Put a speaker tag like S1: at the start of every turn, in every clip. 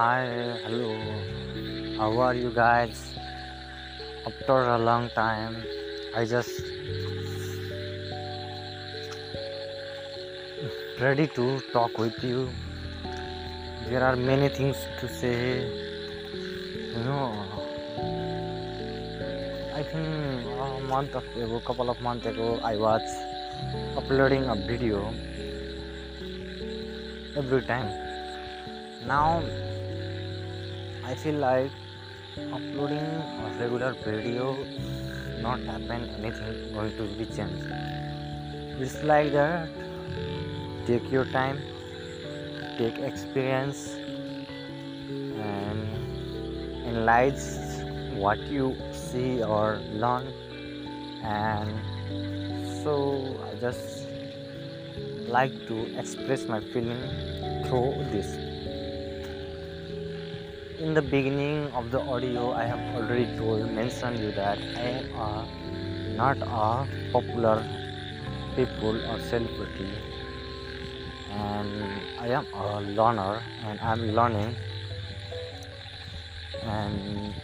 S1: Hi, hello. How are you guys? After a long time, I just ready to talk with you. There are many things to say. You know, I think a month ago, couple of months ago, I was uploading a video every time. Now I feel like uploading a regular video not happen anything going to be changed. It's like that. Take your time, take experience, and analyze what you see or learn. And so I just like to express my feeling through this in the beginning of the audio i have already told mentioned you that i am a, not a popular people or celebrity. And i am a learner and i'm learning. And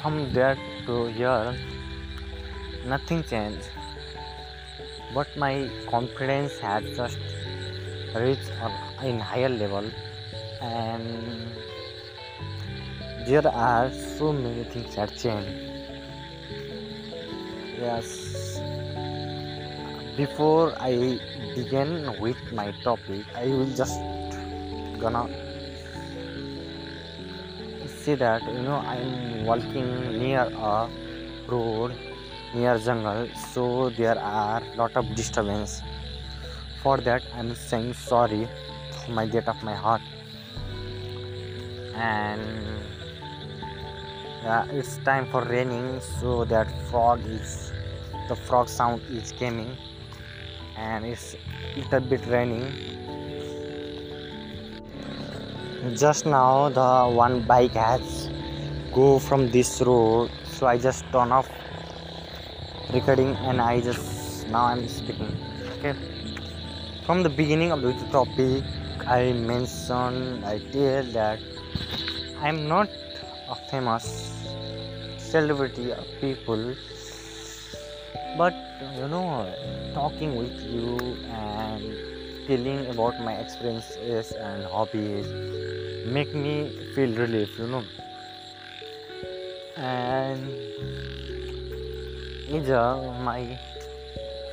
S1: from there to here nothing changed. But my confidence has just reached a higher level. And there are so many things that change yes. Before i begin with my topic i will just gonna say that you know i'm walking near a road near jungle so there are lot of disturbance. For that i'm saying sorry my depth of my heart. And yeah it's time for raining so that frog is the frog sound is coming and it's little bit raining. Just now the one bike has go from this road so i just turn off recording and i just now i'm speaking okay? From the beginning of the topic i mentioned i tell that i'm not a famous celebrity of people. But you know talking with you and telling about my experiences and hobbies make me feel relief you know. And either my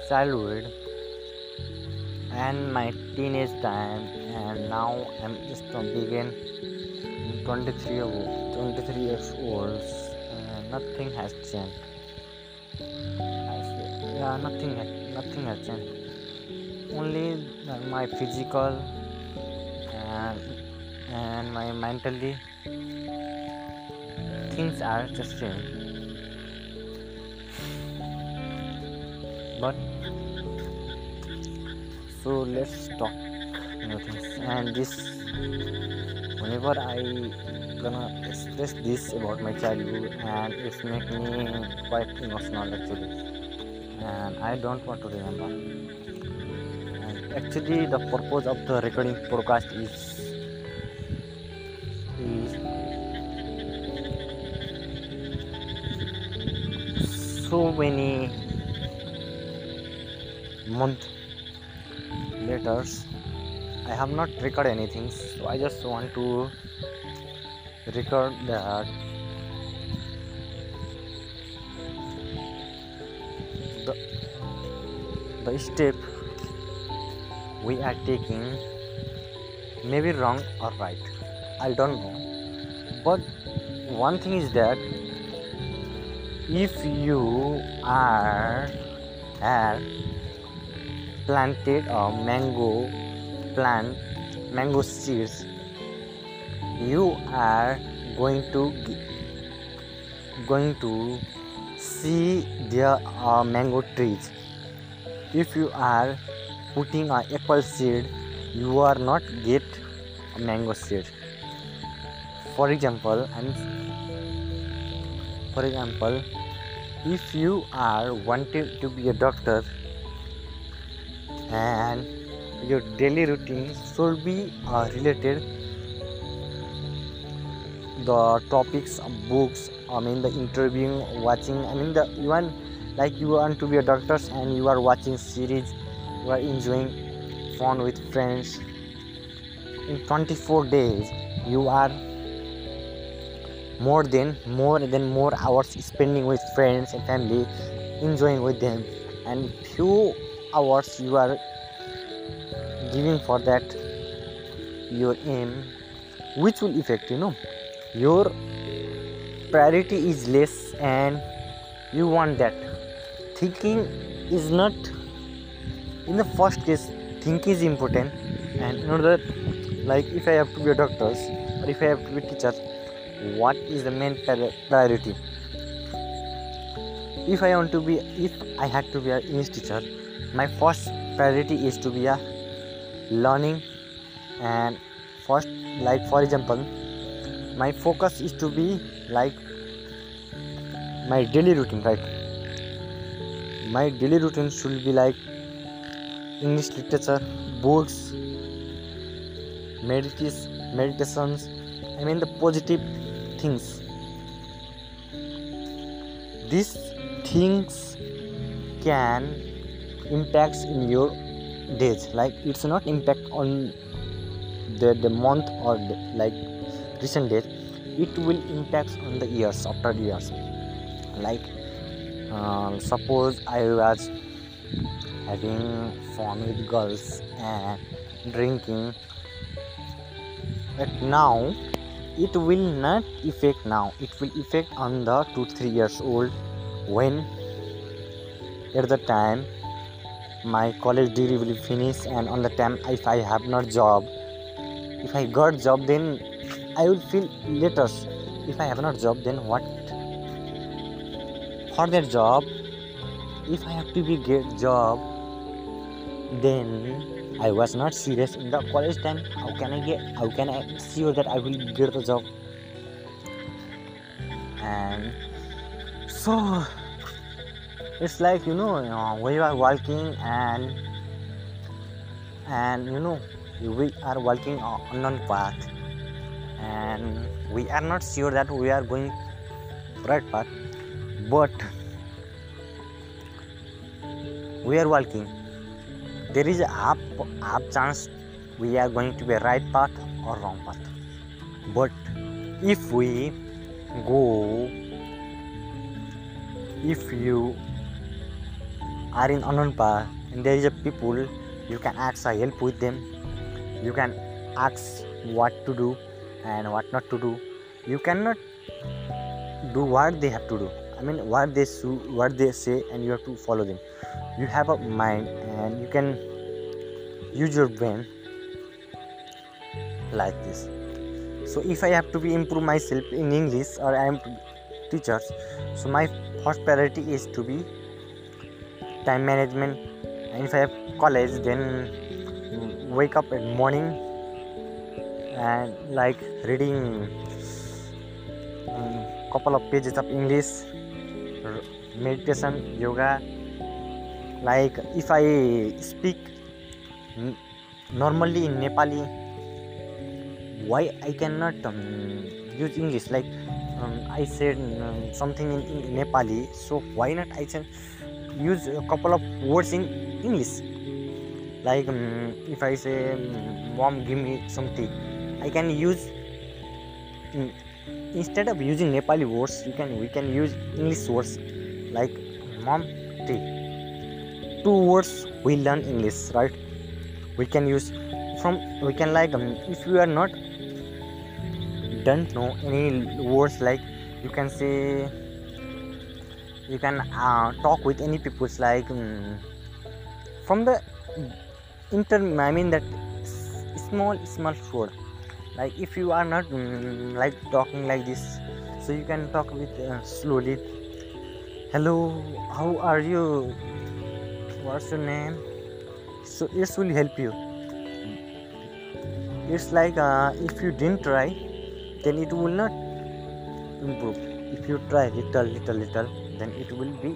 S1: childhood and my teenage time and now i'm just begin 23 of 23 years old and nothing has changed. Yeah nothing nothing has changed. Only my physical and and my mentally things are just changed but so let's talk new things and this whenever i gonna express this about my childhood and it's make me quite emotional actually. And i don't want to remember. And actually the purpose of the recording podcast is is so many month letters I have not recorded anything so I just want to record that the, the step we are taking may be wrong or right. I don't know. But one thing is that if you are are planted a mango plant mango seeds you are going to going to see are mango trees. If you are putting a apple seed you are not get mango seed. For example and for example if you are wanting to be a doctor and your daily routine should be uh, related the topics books i mean the interviewing watching i mean the want like you want to be a doctor and you are watching series you are enjoying fun with friends. In 24 days you are more than more than more hours spending with friends and family enjoying with them. And few hours you are giving for that your aim which will affect you know. Your priority is less and you want that. Thinking is not in the first case think is important. And in order like if i have to be a doctor or if i have to be a teacher what is the main priority? If i want to be if i had to be a english teacher my first priority is to be a learning. And first like for example my focus is to be like my daily routine right? My daily routine should be like english literature books meditation meditations i mean the positive things. These things can impacts in your days. Like it's not impact on the, the month or the, like recent days. It will impact on the years after years. Like uh, suppose i was having fun with girls and drinking. But now it will not affect now. It will affect on the 2 3 years old when at the time my college degree will finish and on the time if i have not job if i got job then i will feel later if i have not job then what? For that job if i have to be get job then i was not serious in the college time. How can i get how can i sure that i will get the job? And so it's like you know, you know we are walking and and you know we are walking on a path. And we are not sure that we are going right path but we are walking. There is a up up chance we are going to be right path or wrong path. But if we go if you are in path and there is a people you can ask a help with them. You can ask what to do and what not to do. You cannot do what they have to do. I mean what they what they say and you have to follow them. You have a mind and you can use your brain like this. So if i have to be improve myself in english or i am teachers so my first priority is to be time management. If i have college then wake up in morning and like reading um, couple of pages of english meditation yoga. Like if i speak normally in nepali why i cannot um, use english? Like um, i said um, something in, in nepali so why not i can use a couple of words in english. Like um, if i say um, mom give me some tea i can use um, instead of using nepali words you can we can use english words like mom tea. Two words we learn english right? We can use from we can like um, if you are not don't know any words like you can say you can uh, talk with any people like um, from the inter i mean that small small word like if you are not um, like talking like this so you can talk with uh, slowly. Hello how are you? What's your name? So this will help you. It's like uh, if you didn't try then it will not improve. If you try little little little then it will be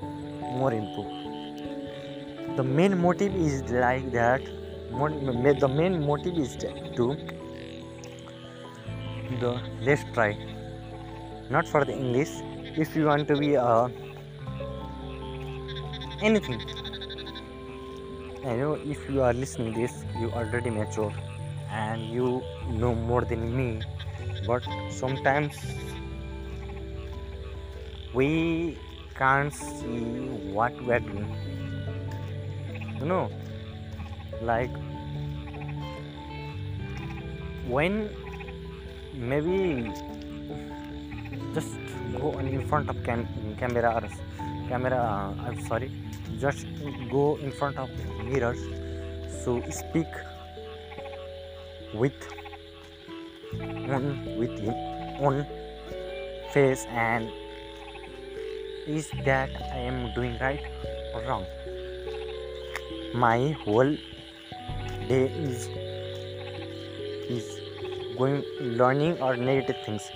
S1: more improved. The main motive is like that. The main motive is to the let's try. Not for the english. If you want to be uh, anything. I know if you are listening this you already mature and you know more than me. But sometimes we can't see what we are doing. You know like when maybe just go in front of cam- camera or camera uh, i'm sorry just go in front of mirrors so speak with on with on face and is that i am doing right or wrong? My whole day is is going learning or negative things.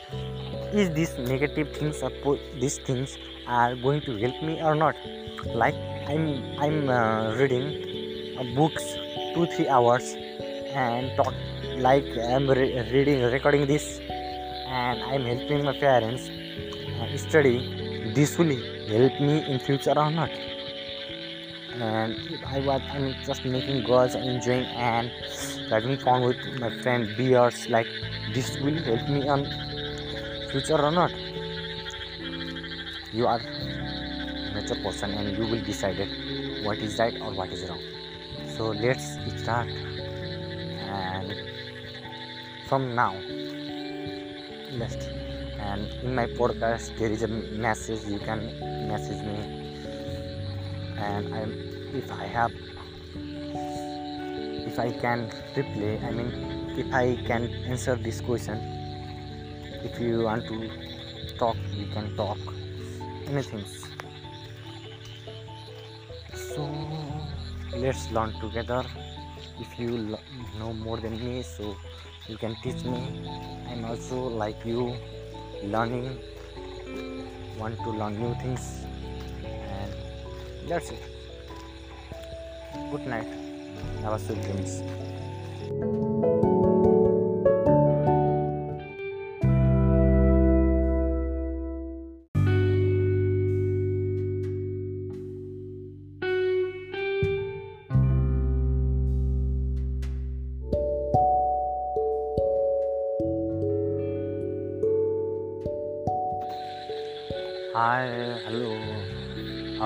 S1: Is these negative things or these things are going to help me or not? Like i'm i'm uh, reading uh, books two three hours and talk like i'm re- reading recording this and i'm helping my parents uh, study this will help me in future or not. And I was I'm just making and enjoying and having fun with my friend beers like this will help me on future or not. You are mature person and you will decide it what is right or what is wrong. So let's start. And from now let's and in my podcast there is a message you can message me. And I'm if I have if I can reply I mean if I can answer this question if you want to talk we can talk. Anything. So let's learn together. If you know more than me so you can teach me. I'm also like you learning want to learn new things and that's it. Good night. Have a sweet dreams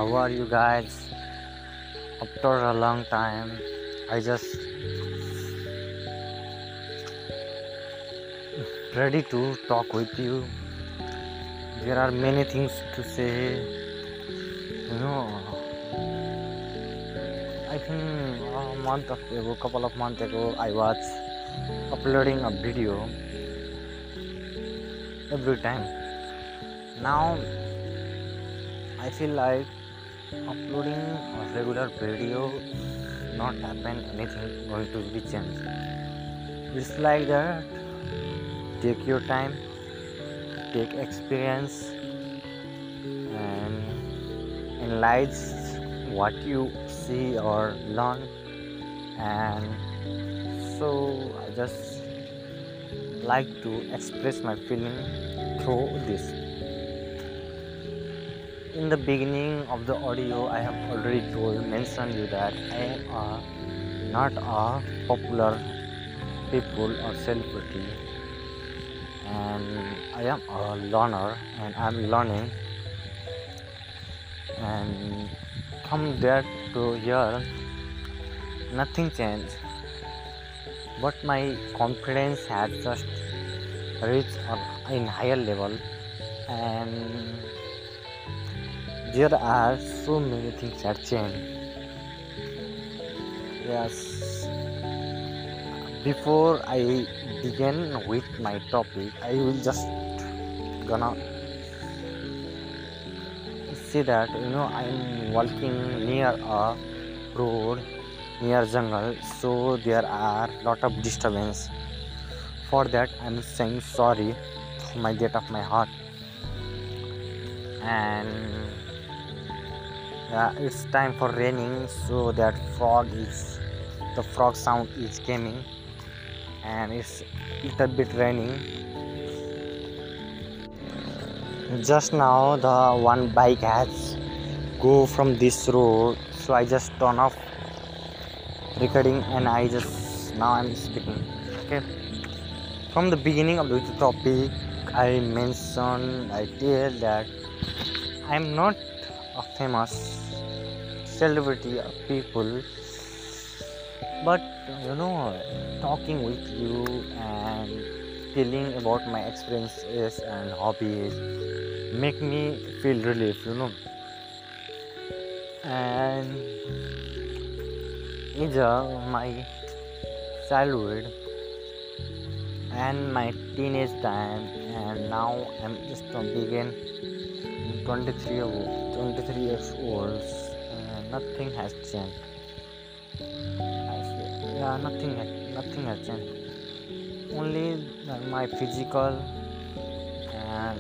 S1: How are you guys? After a long time, I just ready to talk with you. There are many things to say. You know, I think a month ago, couple of months ago, I was uploading a video every time. Now I feel like uploading a regular video not happen anything going to be changed. It's like that. Take your time, take experience, and analyze what you see or learn. And so I just like to express my feeling through this in the beginning of the audio i have already told mentioned you that i am a, not a popular people or celebrity. And i am a learner and i'm learning. And from there to here nothing changed. But my confidence has just reached in higher level. And there are so many things that change yes. Before i begin with my topic i will just gonna say that you know i'm walking near a road near jungle so there are lot of disturbance. For that i'm saying sorry from my gate of my heart. And yeah, it's time for raining so that frog is the frog sound is coming and it's a little bit raining. Just now the one bike has go from this road so i just turn off recording and i just now i'm speaking okay? From the beginning of the topic i mentioned i tell that i'm not a famous celebrity of people. But you know talking with you and telling about my experiences and hobbies make me feel relief you know. And either my childhood and my teenage time. And now i'm just begin 23 23 years old and nothing has changed. Yeah nothing nothing has changed. Only my physical and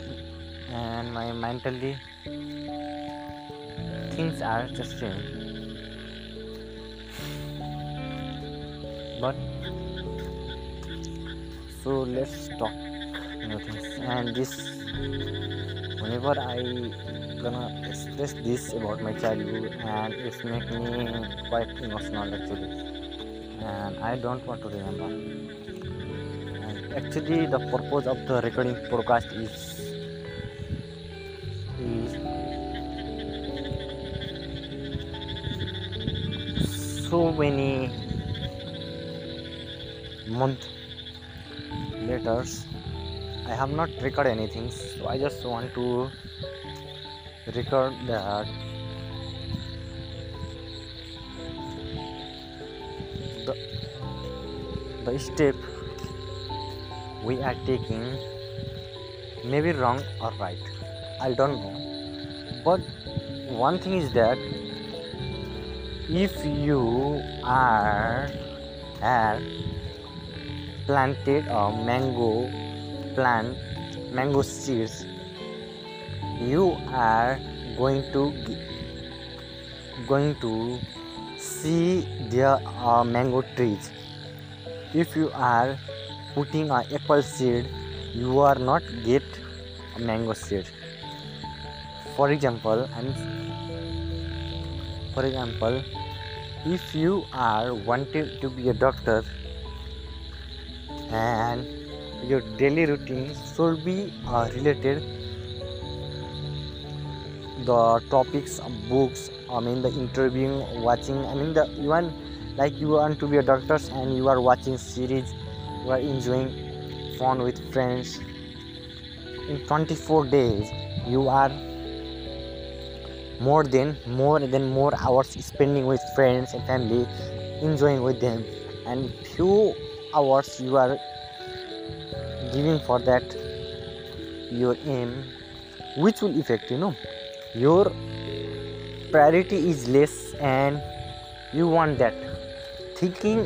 S1: and my mentally things are just same but so let's talk things and this whenever i gonna express this about my childhood and it's make me quite emotional actually. And i don't want to remember. And actually the purpose of the recording podcast is is so many month later I have not recorded anything so I just want to record that. The, the step we are taking may be wrong or right. I don't know. But one thing is that if you are have planted a mango plant mango seeds you are going to going to see uh, mango trees. If you are putting a apple seed you are not get a mango seed. For example and for example if you are wanted to be a doctor and your daily routine should be uh, related the topics books i mean the interviewing watching i mean the even like you want to be a doctor and you are watching series you are enjoying fun with friends. In 24 days you are more than more than more hours spending with friends and family enjoying with them. And few hours you are giving for that your aim which will affect you know your priority is less and you want that. Thinking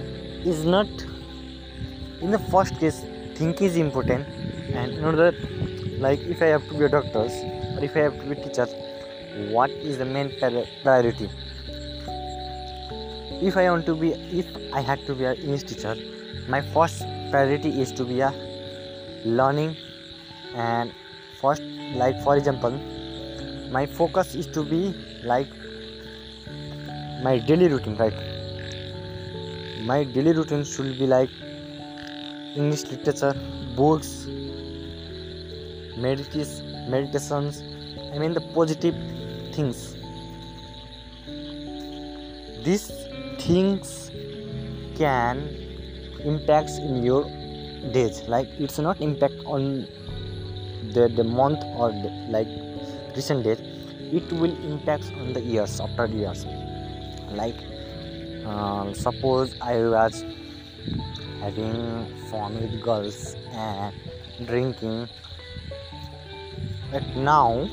S1: is not in the first case think is important. And in order like if i have to be a doctor or if i have to be a teacher what is the main priority? If i want to be if i had to be a english teacher my first priority is to be a learning. And first like for example my focus is to be like my daily routine right my daily routine should be like English literature, books, meditations, I mean the positive things. These things can impacts in your days like it's not impact on the, the month or the, like recent days it will impact on the years after years. Like uh, suppose i was having fun with girls and drinking but now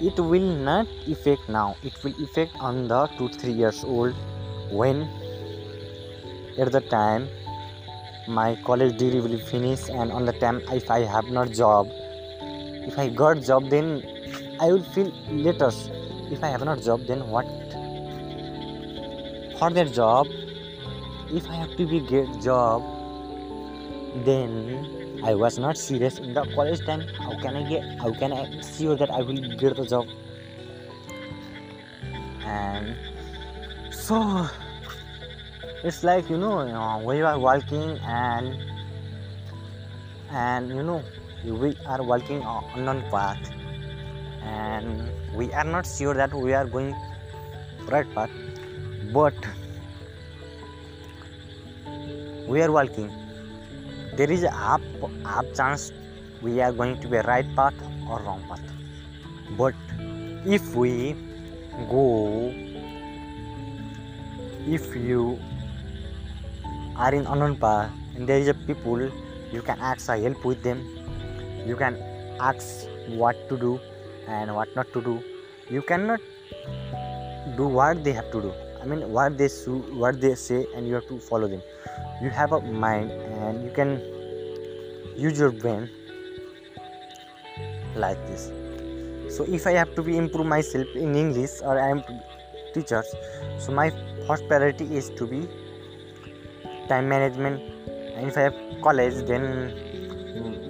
S1: it will not affect now. It will affect on the 2 3 years old when at the time my college degree will finish and on the time if i have not job if i got job then i will feel later if i have not job then what? For that job if i have to be get job then i was not serious in the college time. How can i get how can i sure that i will get the job? And so it's like you know uh, we are walking and and you know we are walking on unknown path and we are not sure that we are going right path but we are walking. There is a up up chance we are going to be right path or wrong path. But if we go if you are in unknown path and there is a people you can ask a help with them. You can ask what to do and what not to do. You cannot do what they have to do. I mean what they su- what they say and you have to follow them. You have a mind and you can use your brain like this. So if i have to be improve myself in english or i am teachers so my first priority is to be time management. And if i have college then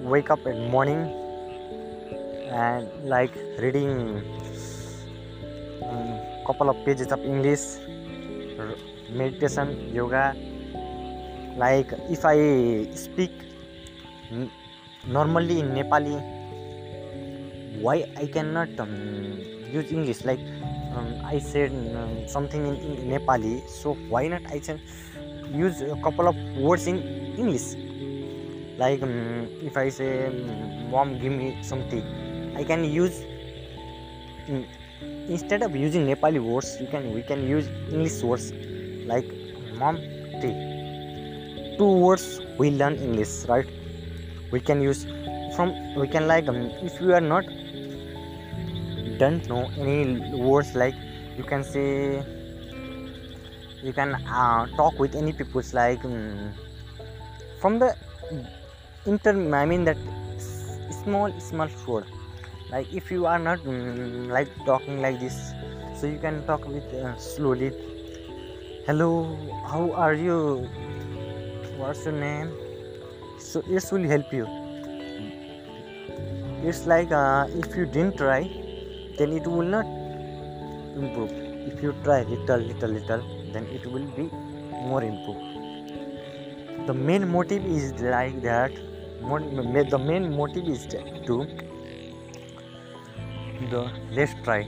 S1: wake up in morning and like reading um, couple of pages of english meditation yoga. Like if i speak normally in nepali why i cannot um, use english? Like um, i said um, something in, in nepali so why not i can use a couple of words in english? Like um, if i say mom give me some tea i can use instead of using nepali words you can we can use english words like mom tea two words we learn english right? We can use from we can like um, if you are not don't know any words like you can say you can uh, talk with any peoples like um, from the inter i mean that small small word like if you are not um, like talking like this so you can talk with uh, slowly. Hello how are you? What's your name? So this will help you. It's like uh, if you didn't try then it will not improve. If you try little little little then it will be more improved the main motive is like that. The main motive is to the let's try.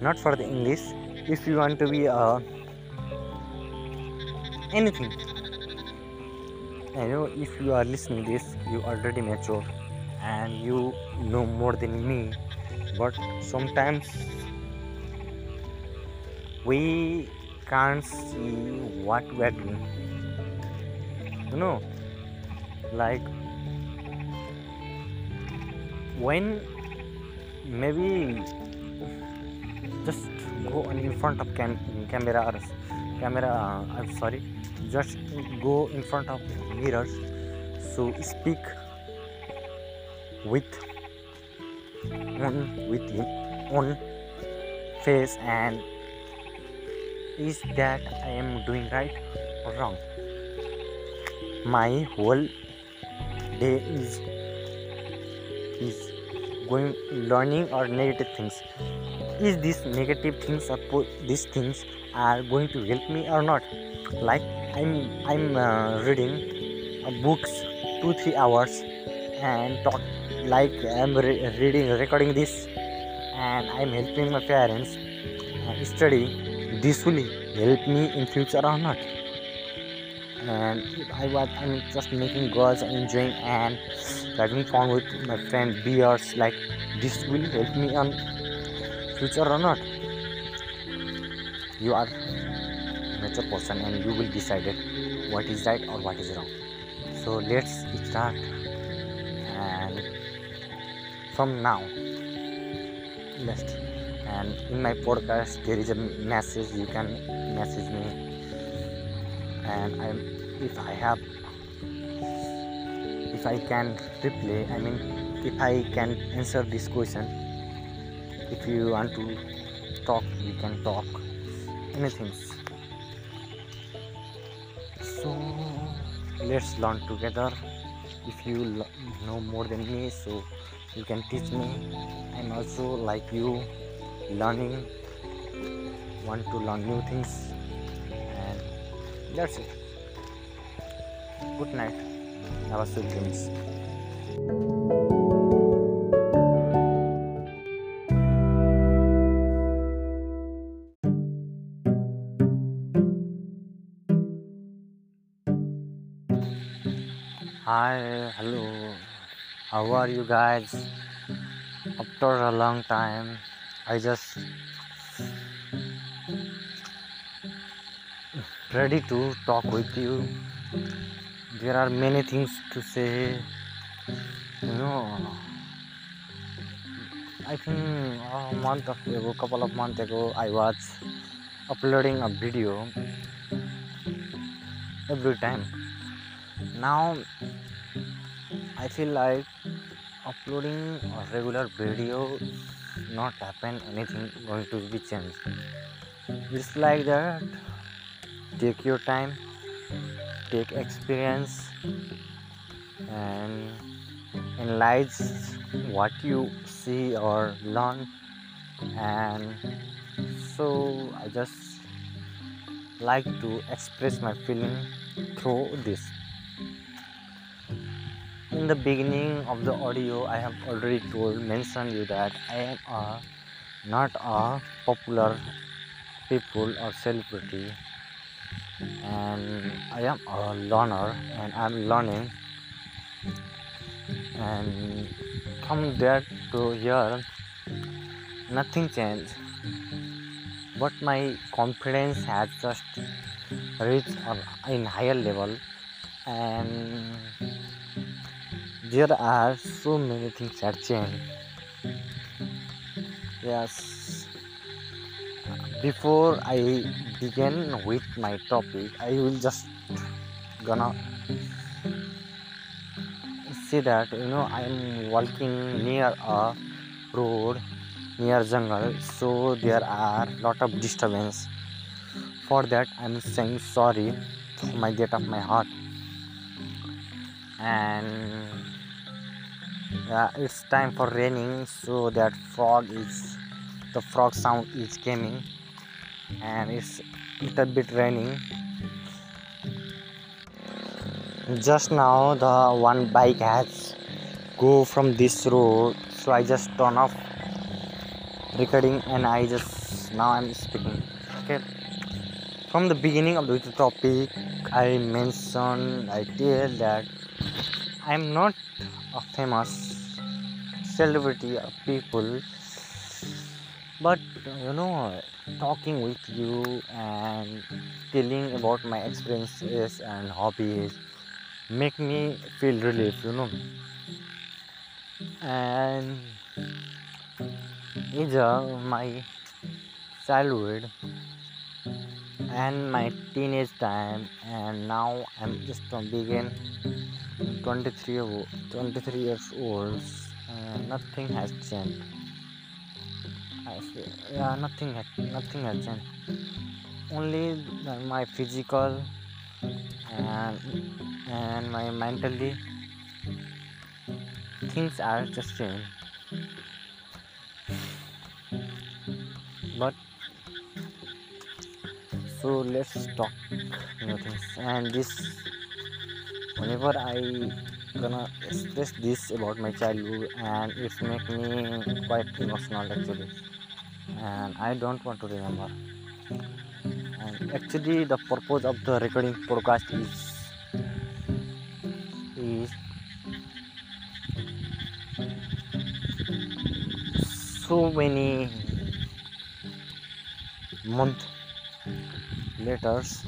S1: Not for the english. If you want to be uh, anything. I know if you are listening this you already mature. And you know more than me. But sometimes we can't see what we are doing. You know like when maybe just go in front of cam- camera or camera uh, i'm sorry just go in front of mirrors so speak with on with on face and is that I am doing right or wrong? My whole day is is going learning or negative things. Is these negative things or po- these things are going to help me or not? Like i'm i'm uh, reading uh, books two three hours and talk like i'm re- reading recording this and i'm helping my parents uh, study. This will help me in future or not? And i was i'm just making goals and enjoying and having fun with my friend beers like this will help me on future or not. You are mature person and you will decide what is right or what is wrong. So let's start. And from now let's and in my podcast there is a message. You can message me. And I'm, if i have if i can reply i mean if i can answer this question. If you want to talk we can talk. Anything. So let's learn together. If you know more than me so you can teach me. I'm also like you learning want to learn new things. And that's it. Good night Hi, hello. How are you guys? After a long time, I just ready to talk with you. There are many things to say. You know, I think a month ago, couple of months ago, I was uploading a video every time. Now I feel like uploading a regular video not happen anything going to be changed. It's like that. Take your time, take experience, and analyze what you see or learn. And so I just like to express my feeling through this in the beginning of the audio i have already told mentioned you that i am a not a popular people or celebrity and i am a learner and i'm learning. And from there to here nothing changed. But my confidence has just reached in higher level. And there are so many things that change yes. Before i begin with my topic i will just gonna see that you know i am walking near a road near jungle so there are lot of disturbance. For that i'm saying sorry from my depth of my heart. And it's time for raining so that frog is the frog sound is coming and it's little bit raining. Just now the one bike has go from this road so i just turn off recording and i just now i'm speaking okay? From the beginning of the topic i mentioned i tell that i'm not a famous celebrity or people but you know talking with you and telling about my experiences and hobbies make me feel relief you know. And is my childhood and my teenage time and now i'm just begin 23 o- 23 years old and nothing has changed Yeah nothing nothing changed only my physical and and my mentally things are just same. But so let's talk new things. And this whenever i gonna express this about my childhood and it's make me quite emotional actually and i don't want to remember. And actually the purpose of the recording podcast is is so many month letters.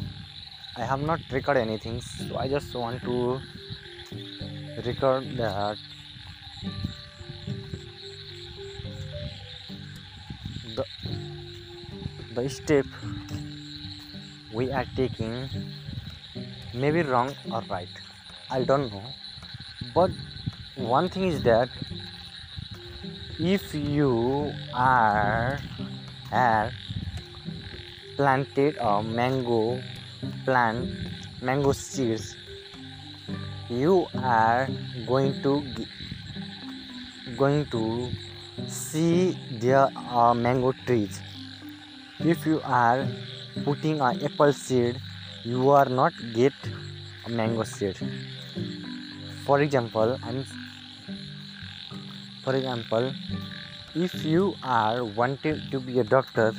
S1: I have not recorded anything so i just want to record that the step we are taking may be wrong or right. I don't know. But one thing is that if you are are planted a mango plant mango seeds you are going to going to see their uh, mango trees if you are putting an apple seed you are not get a mango seed. For example i'm for example if you are wanting to be a doctor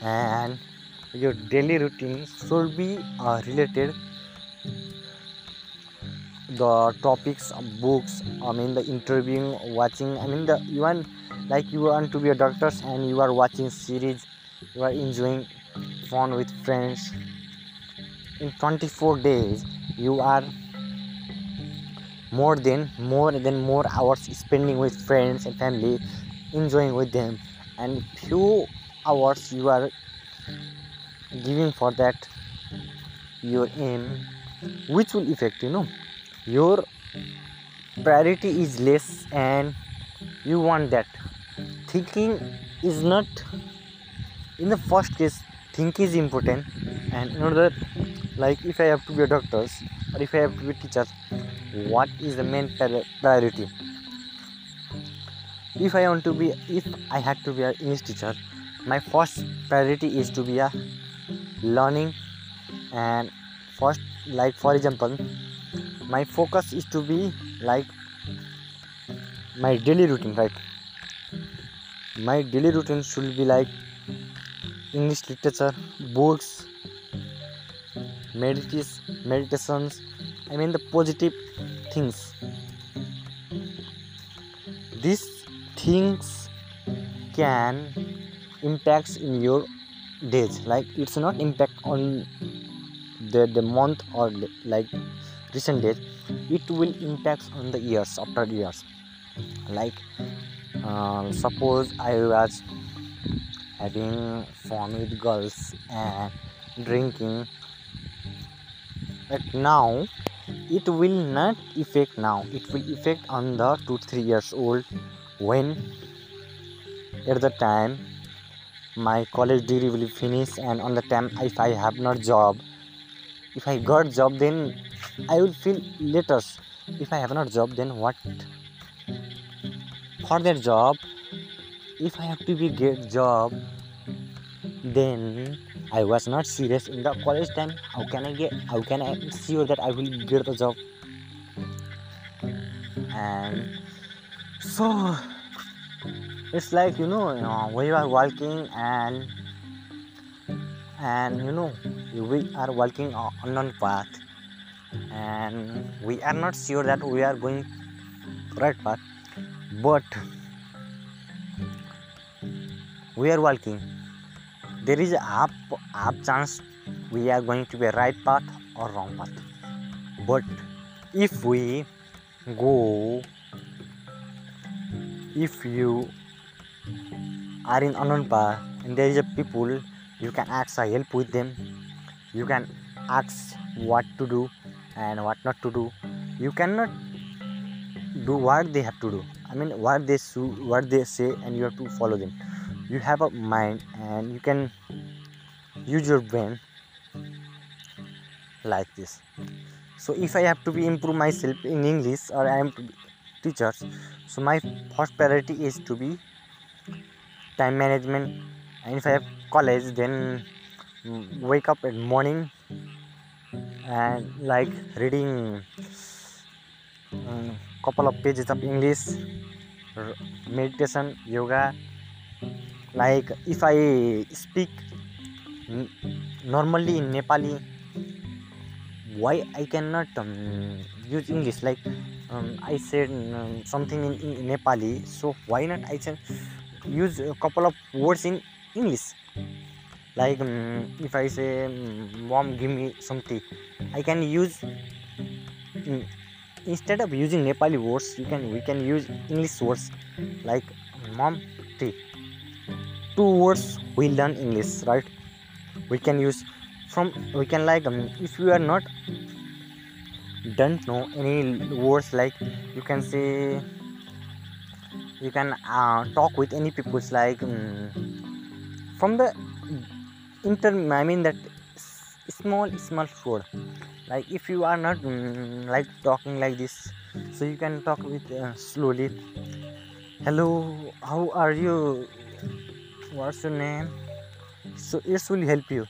S1: and your daily routine should be uh, related the topics books i mean the interviewing watching i mean the even like you want to be a doctor and you are watching series you are enjoying fun with friends. In 24 days you are more than more than more hours spending with friends and family enjoying with them. And few hours you are giving for that your aim which will affect you know your priority is less and you want that. Thinking is not in the first case think is important. And in order like if i have to be a doctor or if i have to be a teacher what is the main priority? If i want to be if i had to be an english teacher my first priority is to be a learning. And first like for example my focus is to be like my daily routine right? My daily routine should be like english literature books meditation meditations i mean the positive things. These things can impacts in your days like it's not impact on the the month or like recent days it will impact on the years after years. Like uh, suppose i was having fun with girls and drinking but now it will not affect now. It will affect on the 2 3 years old when at the time my college degree will finish and on the time if i have not job if i got job then I will feel later if I have not job then what? For that job if I have to be get job then I was not serious in the college time. How can I get how can I sure that I will get the job? And so it's like you know, you know you are walking and and you know we are walking on unknown path and we are not sure that we are going right path but we are walking. There is a up up chance we are going to be right path or wrong path. But if we go if you are in unknown path and there is a people you can ask help with them. You can ask what to do and what not to do. You cannot do what they have to do. I mean what they should what they say and you have to follow them. You have a mind and you can use your brain like this. So if i have to be improve myself in english or i am teachers so my first priority is to be time management. And if i have college then wake up in morning and like reading um, couple of pages of english meditation yoga. Like if i speak normally in nepali why i cannot um, use english? Like um, i said um, something in, in nepali so why not i can use a couple of words in english like um, if i say mom give me some tea. I can use um, instead of using nepali words you can we can use english words. Like mom tea. Two words we learn english right? We can use from we can like um, if you are not don't know any words like you can say you can uh, talk with any people like um, from the inter I mean that small small word like if you are not mm, like talking like this so you can talk with uh, slowly. Hello how are you? What's your name? So it will help you.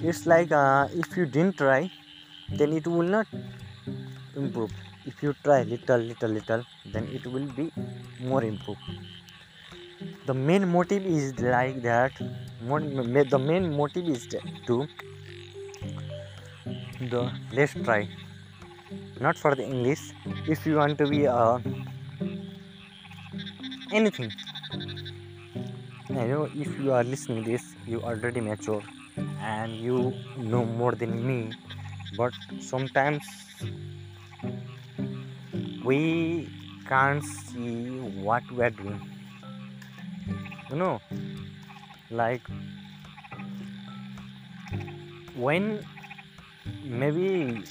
S1: It's like uh, if you didn't try then it will not improve. If you try little little little then it will be more improved the main motive is like that. The main motive is to the let's try. Not for the english. If you want to be uh, anything. I know if you are listening this you already mature and you know more than me. But sometimes we can't see what we are doing you know like when maybe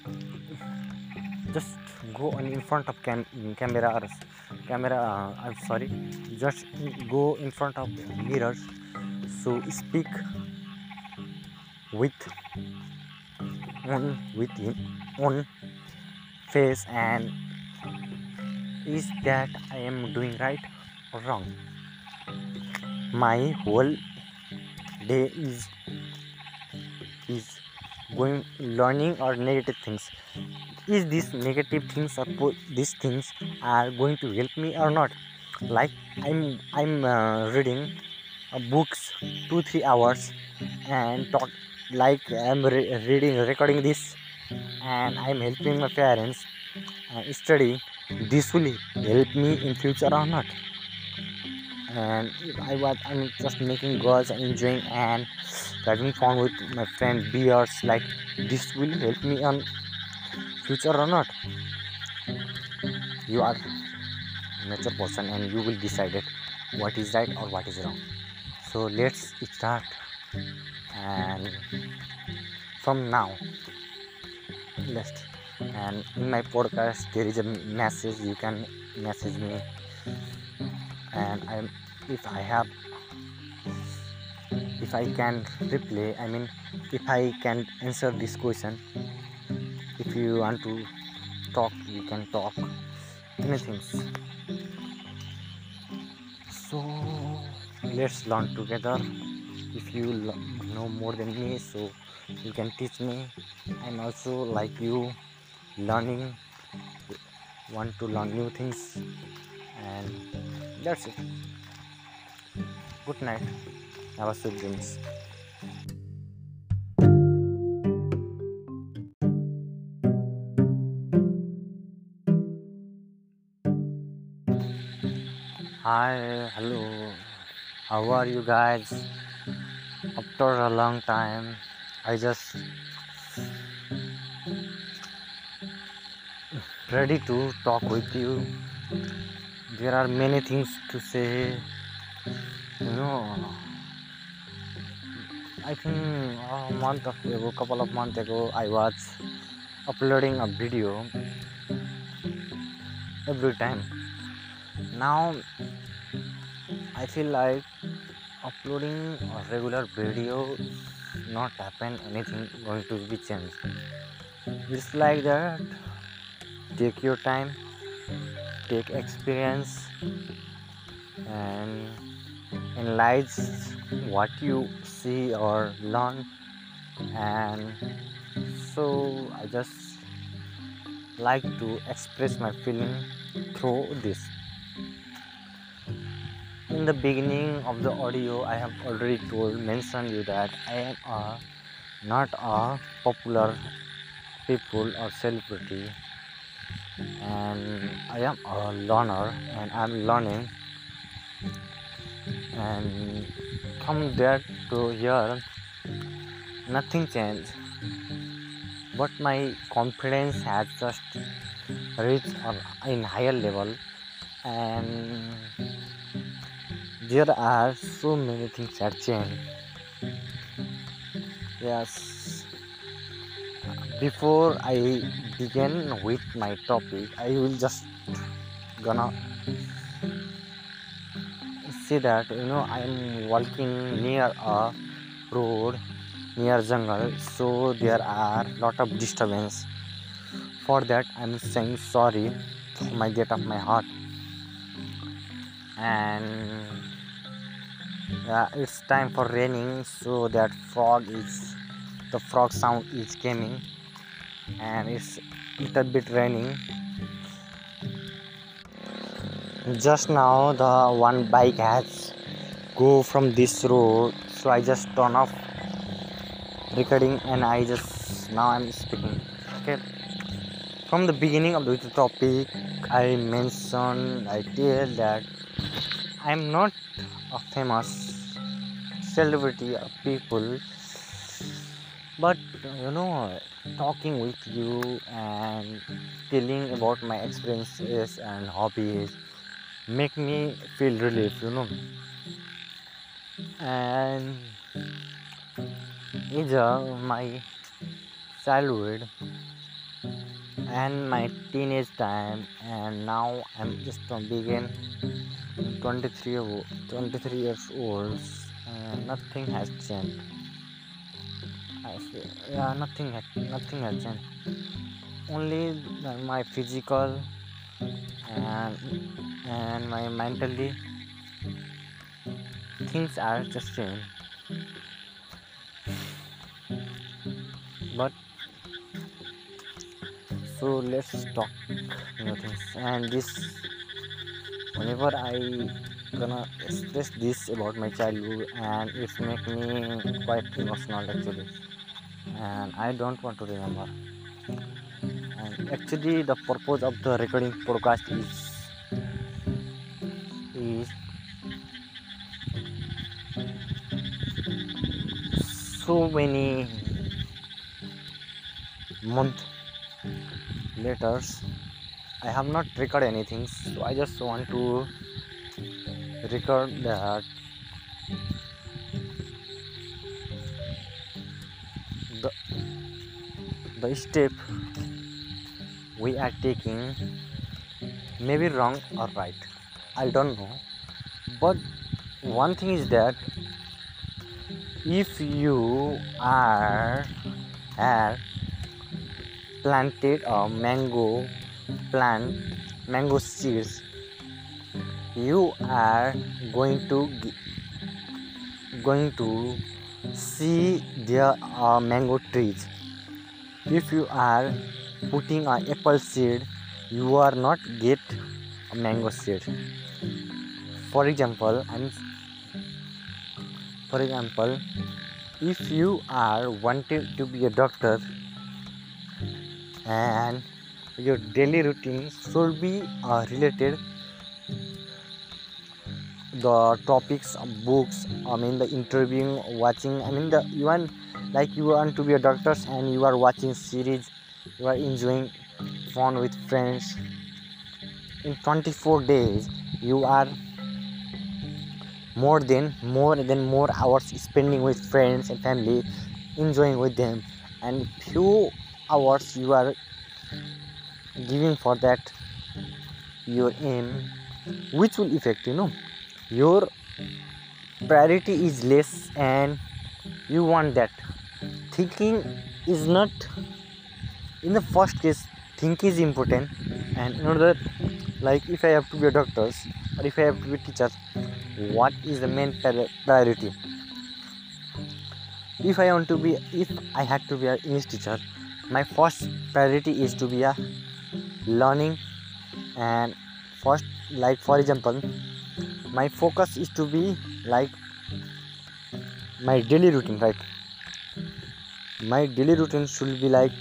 S1: just go on in front of cam camera or camera uh, i'm sorry just go in front of mirrors so speak with on with him on face and is that i am doing right or wrong my whole day is is going learning or negative things. Is these negative things or these things are going to help me or not? Like i'm i'm uh, reading uh, books two three hours and talk like i'm re- reading recording this and i'm helping my parents uh, study. This will help me in future or not and I was I'm just making girls and enjoying and having fun with my friend. Beers like this will help me on future or not. You are mature person and you will decide it what is right or what is wrong. So let's start. And from now let's and in my podcast there is a message. You can message me. And i'm if I have if I can reply I mean if I can answer this question if you want to talk you can talk anything so let's learn together. If you know more than me so you can teach me. I'm also like you learning want to learn new things. And that's it Good night. Have a sweet dreams. Hi, hello. How are you guys? After a long time, I just ready to talk with you. There are many things to say know i think a month ago couple of months ago i was uploading a video every time. Now i feel like uploading a regular video not happen anything going to be changed. It's like that. Take your time take experience and analyze what you see or learn. And so i just like to express my feeling through this. In the beginning of the audio i have already told mentioned you that i am a not a popular people or celebrity. And i am a learner and i'm learning and from there to here nothing changed. But my confidence has just reached in higher level and there are so many things that changed yes. Before i begin with my topic i will just gonna see that you know i am walking near a road near jungle so there are lot of disturbance. For that i'm saying sorry from my depth of my heart. And yeah it's time for raining so that frog is the frog sound is coming. And it's little bit raining just now the one bike has go from this road so i just turn off recording and i just now i'm speaking okay? From the beginning of the topic i mentioned i tell that i'm not a famous celebrity of people but you know talking with you and telling about my experiences and hobbies make me feel relief you know. And is uh, my childhood and my teenage time. And now i'm just begin 23 23 years old. And nothing has changed. I feel, yeah nothing has nothing has changed. Only my physical and and my mentally things are just same but so let's talk new things. And this whenever i gonna express this about my childhood and it's make me quite emotional actually. And i don't want to remember and actually the purpose of the recording podcast is is so many month later i have not recorded anything so i just want to record that. The, the step we are taking maybe wrong or right. I don't know. But one thing is that if you are are planted a mango plant mango seeds you are going to going to see are mango trees. If you are putting an apple seed you are not get a mango seed. For example i'm for example if you are wanting to be a doctor and your daily routine should be uh, related the topics of books i mean the interviewing watching i mean the you want like you want to be a doctor and you are watching series you are enjoying fun with friends. In 24 days you are more than more than more hours spending with friends and family enjoying with them. And few hours you are giving for that your aim which will affect you know. Your priority is less and you want that. Thinking is not in the first case thinking is important and in order like if i have to be a doctor or if i have to be a teacher what is the main priority? If i want to be if i had to be an english teacher my first priority is to be a learning and first like for example my focus is to be like my daily routine right? My daily routine should be like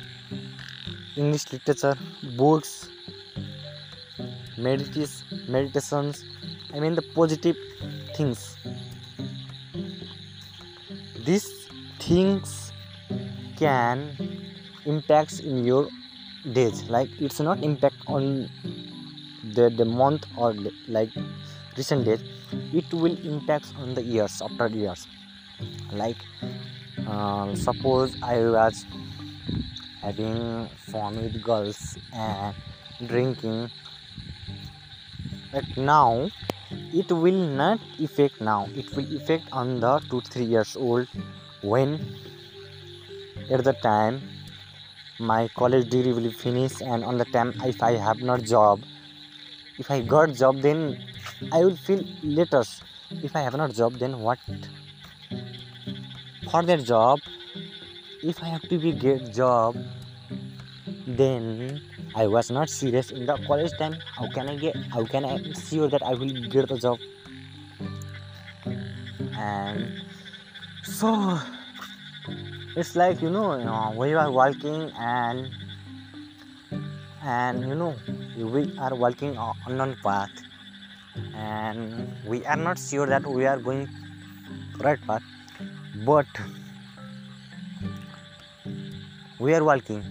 S1: english literature books meditations i mean the positive things. These things can impacts in your days. Like it's not impact on the the month or like recent days. It will impact on the years after years. Like uh, suppose i was having fun with girls and drinking. But now it will not affect now. It will affect on the 2 3 years old when at the time my college degree will finish and on the time if i have not job if i got job then i will feel letters. If i have not job then what? For that job if i have to be get job then i was not serious in the college time. How can i get how can i sure that i will get the job? And so it's like you know, you know we are walking and and you know we are walking on unknown path. And we are not sure that we are going right path. But we are walking.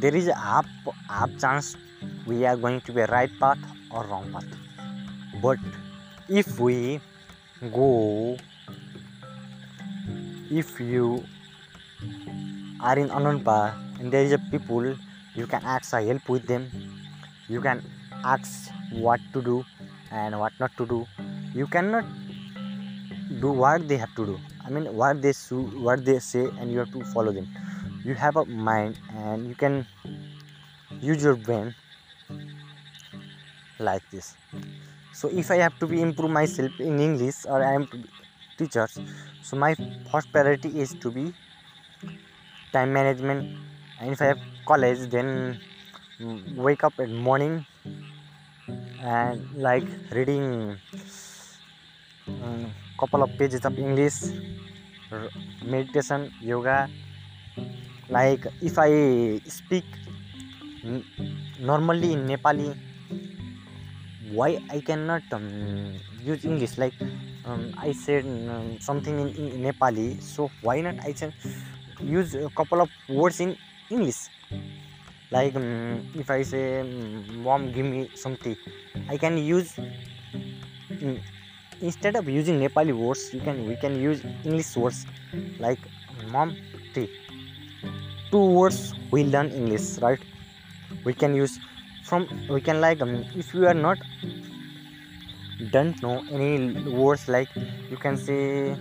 S1: There is a up up chance we are going to be right path or wrong path. But if we go if you are in unknown path and there is a people you can ask a help with them. You can ask what to do and what not to do. You cannot do what they have to do. I mean what they what they say and you have to follow them you have a mind and you can use your brain like this. So if i have to be improve myself in english or i am teachers so my first priority is to be time management. And if i have college then wake up in morning and like reading um, couple of pages of english meditation yoga like if i speak normally in nepali why i cannot um, use english? Like um, i said um, something in, in nepali so why not i can use a couple of words in english? Like um, if i say um, mom give me some tea i can use instead of using nepali words you can we can use english words like mom tea two words we learn english right? We can use from we can like um, if you are not don't know any words like you can say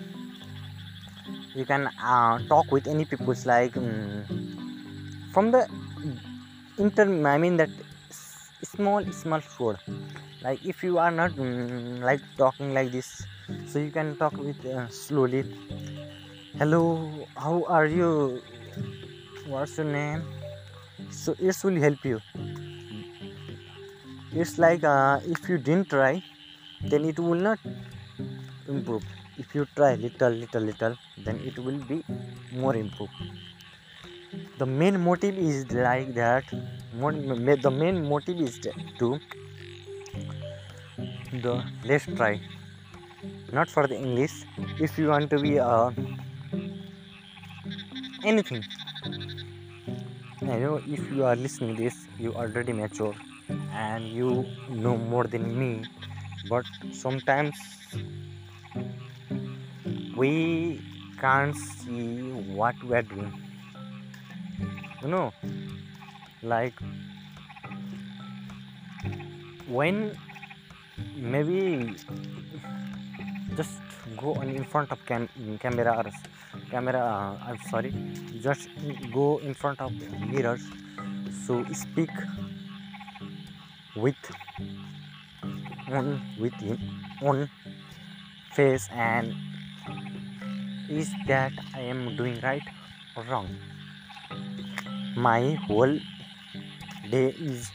S1: you can uh, talk with any people's like um, from the inter i mean that small small word. Like if you are not um, like talking like this so you can talk with uh, slowly. Hello how are you what's your name? So it will help you. It's like uh, if you didn't try then it will not improve. If you try little little little then it will be more improved the main motive is like that. The main motive is to the let's try. Not for the english. If you want to be uh, anything know if you are listening this you already mature and you know more than me but sometimes we can't see what we are doing. You know like when maybe just go on in front of cam- camera or camera uh, i'm sorry just go in front of mirrors so speak with on with him on face and is that I am doing right or wrong. My whole day is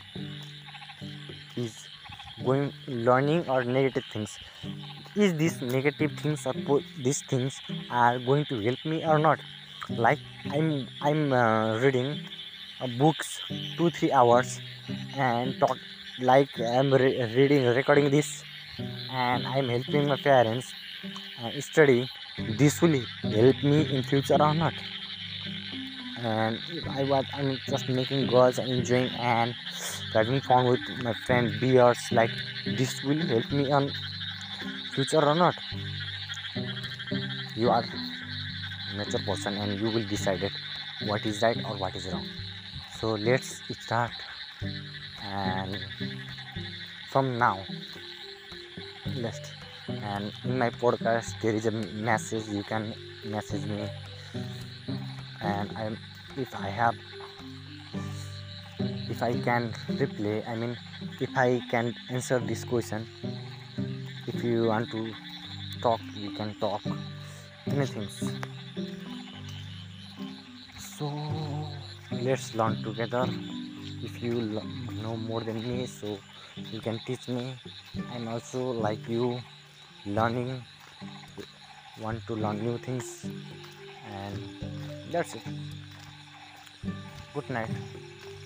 S1: is going learning or negative things. Is these negative things or these things are going to help me or not? Like I'm I'm uh, reading uh, books two three hours and talk like I'm re- reading recording this and I'm helping my parents uh, study. This will help me in future or not? And I was I'm just making goals and enjoying and having fun with my friend beers like this will help me on future or not you are mature person and you will decide it what is right or what is wrong. So let's start. And from now let's and in my podcast there is a message. You can message me. And I'm if I have if I can replay I mean if I can answer this question if you want to talk you can talk. Anything. So let's learn together. If you know more than me so you can teach me. I'm also like you learning. Want to learn new things. And that's it. Good night.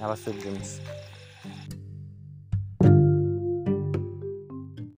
S1: Have a sweet dreams